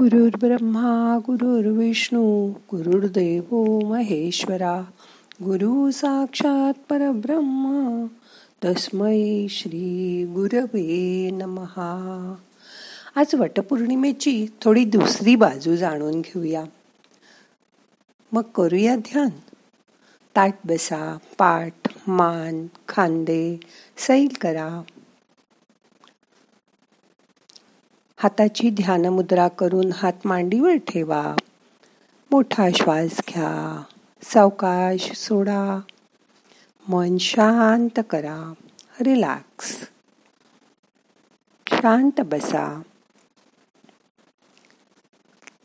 गुरुर् ब्रह्मा गुरुर्विष्णू गुरुर्देव महेश्वरा गुरु साक्षात परब्रह्म तस्मै श्री गुरवे नमहा आज वटपौर्णिमेची थोडी दुसरी बाजू जाणून घेऊया. मग करूया ध्यान. ताट बसा पाठ मान खांदे सैल करा. हाताची ध्यानमुद्रा करून हात मांडीवर ठेवा. मोठा श्वास घ्या. सावकाश सोडा. मन शांत करा. रिलॅक्स. शांत बसा.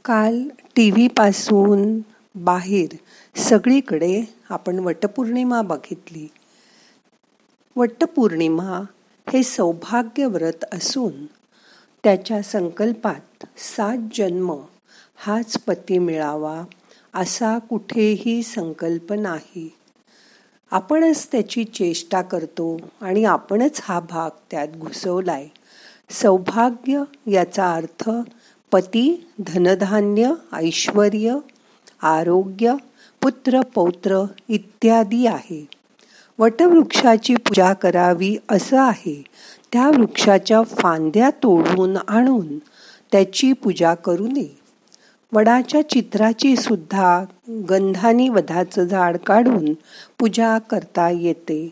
काल टी व्हीपासून बाहेर सगळीकडे आपण वटपौर्णिमा बघितली. वटपौर्णिमा हे सौभाग्य व्रत असून त्याच्या संकल्पात सात जन्म हाच पती मिळावा असा कुठेही संकल्प नाही. आपणच त्याची चेष्टा करतो आणि आपणच हा भाग त्यात घुसवलाय. सौभाग्य याचा अर्थ पती धनधान्य ऐश्वर आरोग्य पुत्र पौत्र इत्यादी आहे. वटवृक्षाची पूजा करावी असं आहे. त्या वृक्षाच्या फांद्या तोडून आणून त्याची पूजा करू नये. वडाच्या चित्राची सुद्धा गंधानी वधाचं झाड काढून पूजा करता येते.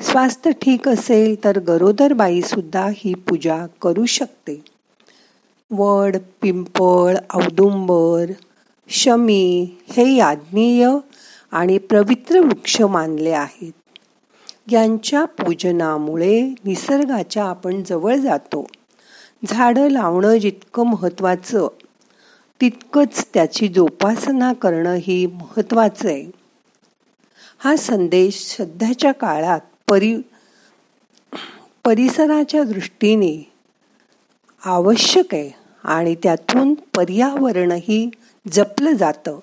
स्वास्थ्य ठीक असेल तर गरोदर बाई सुद्धा ही पूजा करू शकते. वड पिंपळ औदुंबर शमी हे याज्ञेय आणि पवित्र वृक्ष मानले आहेत. यांच्या पूजनामुळे निसर्गाच्या आपण जवळ जातो. झाडं लावणं जितकं महत्त्वाचं तितकंच त्याची जोपासना करणं ही महत्त्वाचं आहे. हा संदेश सध्याच्या काळात परि परिसराच्या दृष्टीने आवश्यक आहे आणि त्यातून पर्यावरणही जपलं जातं.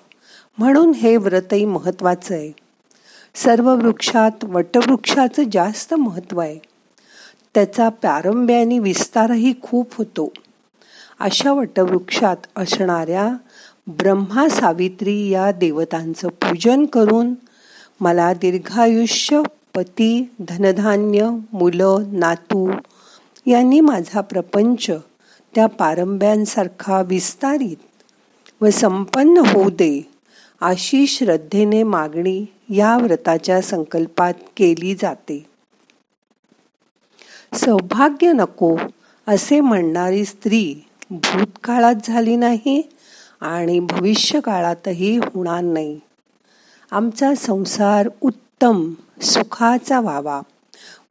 म्हणून हे व्रतही महत्त्वाचं आहे. सर्व वृक्षात वटवृक्षाचं जास्त महत्त्व आहे. त्याचा प्रारंभ्याने विस्तारही खूप होतो. अशा वटवृक्षात असणाऱ्या ब्रह्मा सावित्री या देवतांचं पूजन करून मला दीर्घायुष्य पती धनधान्य मुलं नातू यांनी माझा प्रपंच त्या पारंब्यांसारखा विस्तारित व संपन्न होऊ दे. अशी श्रद्धेने मागणी या व्रताच्या संकल्पात केली जाते. सौभाग्य नको असे म्हणणारी स्त्री भूतकाळात झाली नाही आणि भविष्यकाळातही होणार नाही. आमचा संसार उत्तम सुखाचा व्हावा.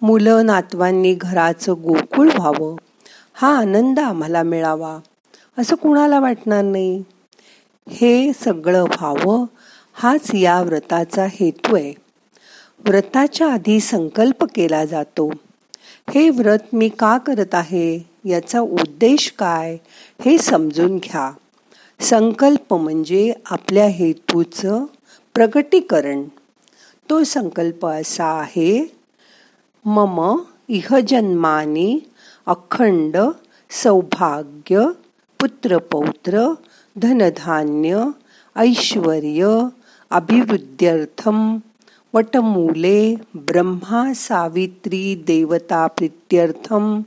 मुलं नातवांनी घराचं गोकुळ व्हावं. हा आनंद आम्हाला मिळावा. असं कुणाला वाटणार नाही? हे सगळं व्हावं हाच या व्रताचा हेतू आहे. व्रताच्या आधी संकल्प केला जातो. हे व्रत मी का करत आहे? याचा उद्देश काय? हे समजून घ्या. संकल्प म्हणजे आपल्या हेतूचं प्रगटीकरण. तो संकल्प असा आहे मम इहजन्मानी अखंड सौभाग्य पुत्रपौत्र धनधान्य ऐश्वर अभिवृद्ध्यर्थम वटमूले ब्रह्मा सावित्री देवता प्रित्यर्थम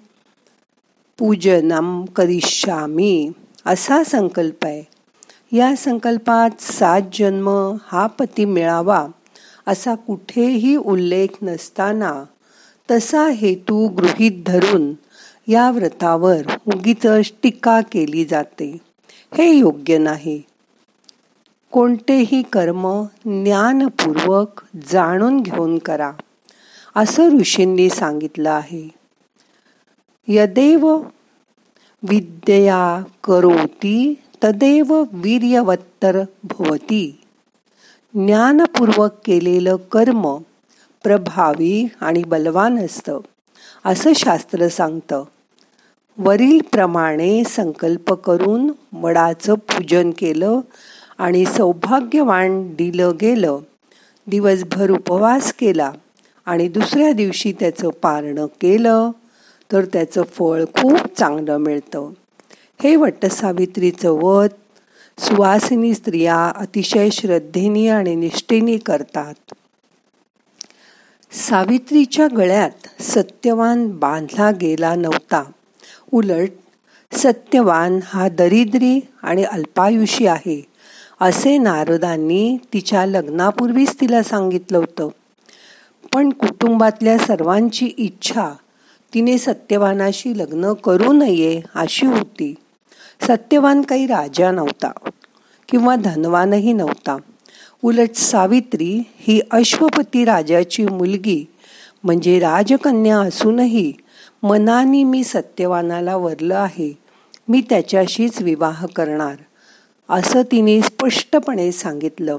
पूजनम करिष्यामी. असा संकल्प आहे. या संकल्पात सात जन्म हा पती मिळावा असा कुठेही उल्लेख नसताना तसा हेतू गृहीत धरून या व्रतावर उगीच टीका केली जाते. हे योग्य नाही. कोणतेही कर्म ज्ञानपूर्वक जाणून घेऊन करा असं ऋषींनी सांगितलं आहे. यदेव विद्या करोती तदेव वीर्यवत्तर भवती. ज्ञानपूर्वक केलेलं कर्म प्रभावी आणि बलवान असतं असं शास्त्र सांगतं. वरील प्रमाणे संकल्प करून वडाचं पूजन केलं आणि सौभाग्यवान दिलं गेलं. दिवसभर उपवास केला आणि दुसऱ्या दिवशी त्याचं पारणं केलं तर त्याचं फळ खूप चांगलं मिळतं. हे वटसावित्रीचं वत सुवासिनी स्त्रिया अतिशय श्रद्धेनी आणि निष्ठेनी करतात. सावित्रीच्या गळ्यात सत्यवान बांधला गेला नव्हता. उलट सत्यवान हा दरिद्री आणि अल्पायुषी आहे असे नारदांनी तिच्या लग्नापूर्वीच तिला सांगितलं होतं. पण कुटुंबातल्या सर्वांची इच्छा तिने सत्यवानाशी लग्न करू नये अशी होती. सत्यवान काही राजा नव्हता किंवा धनवानही नव्हता. उलट सावित्री ही अश्वपती राजाची मुलगी म्हणजे राजकन्या असूनही मनाने मी सत्यवानाला वरलं आहे. मी त्याच्याशीच विवाह करणार असं तिने स्पष्टपणे सांगितलं.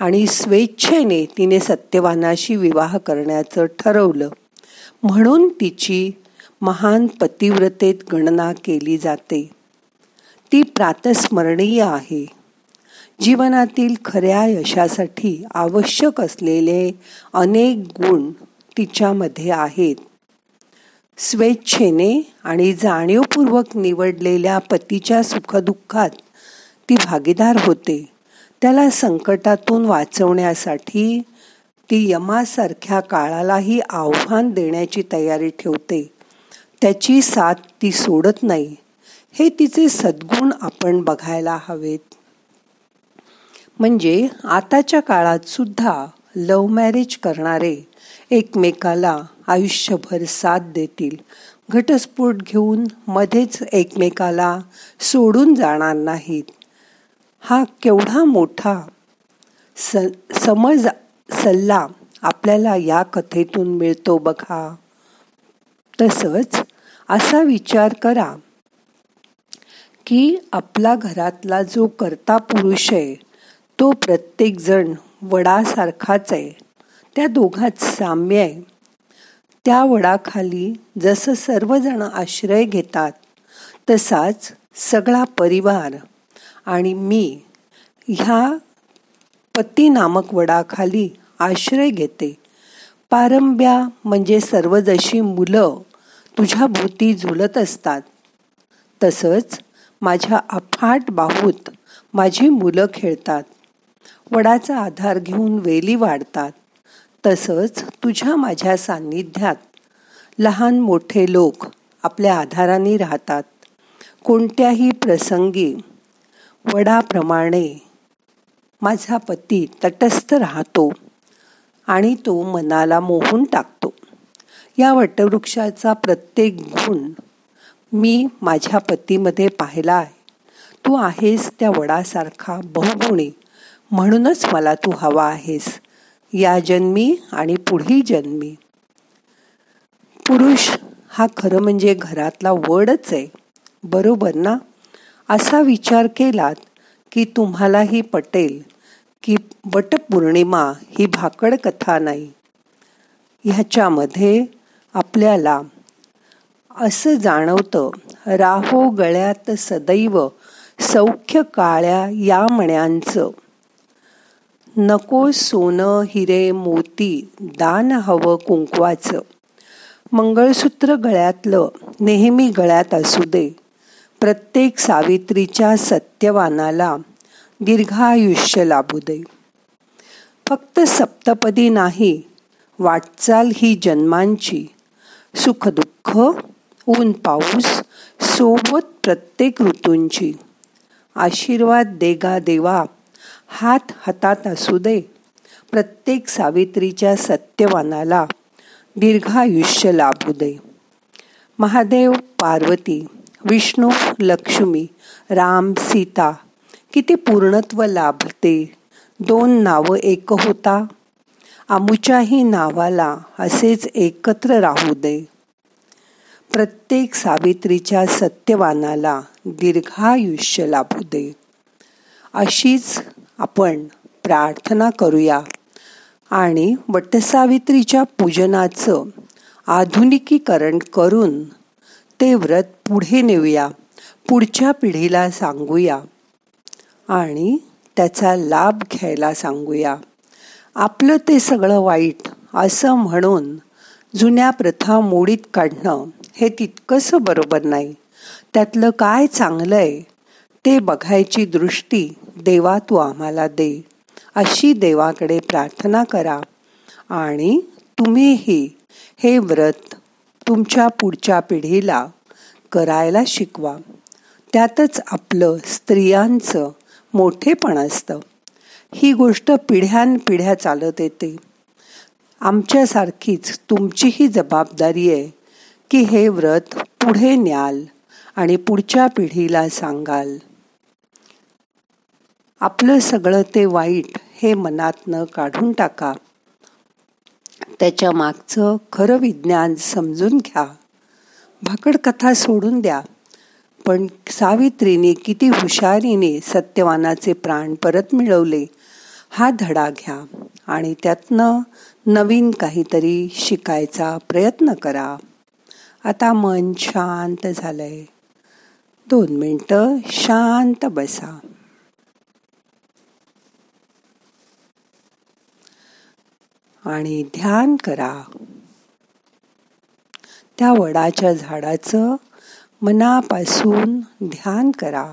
आणि स्वेच्छेने तिने सत्यवानाशी विवाह करण्याचं ठरवलं. म्हणून तिची महान पतिव्रतेत गणना केली जाते. ती प्रातस्मरणीय आहे. जीवनातील खऱ्या यशासाठी आवश्यक असलेले अनेक गुण तिच्यामध्ये आहेत. स्वेच्छेने आणि जाणीवपूर्वक निवडलेल्या पतीच्या सुखदुःखात ती भागीदार होते. त्याला संकटातून वाचवण्यासाठी ती यमासारख्या काळालाही आव्हान देण्याची तयारी ठेवते. त्याची साथ ती सोडत नाही. हे तिचे सद्गुण आपण बघायला हवेत. म्हणजे आताच्या काळात सुद्धा लव्ह मॅरेज करणारे एकमेकाला आयुष्यभर साथ देतील. घटस्फोट घेऊन मध्येच एकमेकाला सोडून जाणार नाहीत. हा केवढा मोठा स समज सल्ला आपल्याला या कथेतून मिळतो बघा. तसंच असा विचार करा की आपला घरातला जो कर्ता पुरुष आहे तो प्रत्येकजण वडासारखाच आहे. त्या दोघात साम्य आहे. त्या वडाखाली जसं सर्वजण आश्रय घेतात तसाच सगळा परिवार आणि मी ह्या पती नामक वडाखाली आश्रय घेते. पारंब्या म्हणजे सर्व जशी मुलं तुझ्या भोवती झुलत असतात. तसंच माझ्या अफाट बाहूत माझी मुलं खेळतात. वडाचा आधार घेऊन वेली वाढतात. तसंच तुझ्या माझ्या सान्निध्यात लहान मोठे लोक आपल्या आधाराने राहतात. कोणत्याही प्रसंगी वडाप्रमाणे माझा पती तटस्थ राहतो आणि तो मनाला मोहून टाकतो. या वटवृक्षाचा प्रत्येक गुण मी माझ्या पतीमध्ये पाहिला आहे. तू आहेस त्या वडासारखा बहुगुणी म्हणूनच मला तू हवा आहेस. या जन्मी आणि पुढील जन्मी. पुरुष हा खरं म्हणजे घरातला वडच आहे. बरोबर ना? असा विचार केलात की तुम्हालाही पटेल की वटपौर्णिमा ही भाकड कथा नाही. ह्याच्यामध्ये आपल्याला असं जाणवतं राहो गळ्यात सदैव सौख्य काळ्या या मण्यांचं. नको सोनं हिरे मोती दान हवं कुंकवाचं. मंगळसूत्र गळ्यातलं नेहमी गळ्यात असू दे. प्रत्येक सावित्रीच्या सत्यवानाला दीर्घायुष्य लाभू दे. फक्त सप्तपदी नाही वाटचाल ही जन्मांची. सुखदुःख ऊन पाऊस सोबत प्रत्येक ऋतूंची. आशीर्वाद देगा देवा हात हातात असू दे. प्रत्येक सावित्रीच्या सत्यवानाला दीर्घायुष्य लाभू दे. महादेव पार्वती विष्णू लक्ष्मी राम सीता किती पूर्णत्व लाभते. दोन नावं एक होता. आमुच्याही नावाला असेच एकत्र राहू दे. प्रत्येक सावित्रीच्या सत्यवानाला दीर्घायुष्य लाभू दे. अशीच आपण प्रार्थना करूया. आणि वटसावित्रीच्या पूजनाचं आधुनिकीकरण करून ते व्रत पुढे नेऊया पुढच्या पिढीला सांगूया आणि त्याचा लाभ घ्यायला सांगूया. आपलं ते सगळं वाईट असं म्हणून जुन्या प्रथा मोडीत काढणं हे तितकंसं बरोबर नाही. त्यातलं काय चांगलं आहे ते बघायची दृष्टी देवा तू आम्हाला दे. अशी देवाकडे प्रार्थना करा. आणि तुम्हीही हे व्रत तुमच्या पुढच्या पिढीला करायला शिकवा. त्यातच आपलं स्त्रियांचं मोठेपण असतं. ही गोष्ट पिढ्यानपिढ्या चालत येते. आमच्यासारखीच तुमचीही जबाबदारी आहे की हे व्रत पुढे न्याल आणि पुढच्या पिढीला सांगाल. आपलं सगळं ते वाईट हे मनातनं काढून टाका. त्याच्या मागचं खरं विज्ञान समजून घ्या. भाकड कथा सोडून द्या. पण सावित्रीने किती हुशारीने सत्यवानाचे प्राण परत मिळवले हा धडा घ्या आणि त्यातनं नवीन काहीतरी शिकायचा प्रयत्न करा. आता मन शांत झालंय. दोन मिनटं शांत बसा. आणि ध्यान करा. त्या वडाच्या झाडाचं मनापासून ध्यान करा.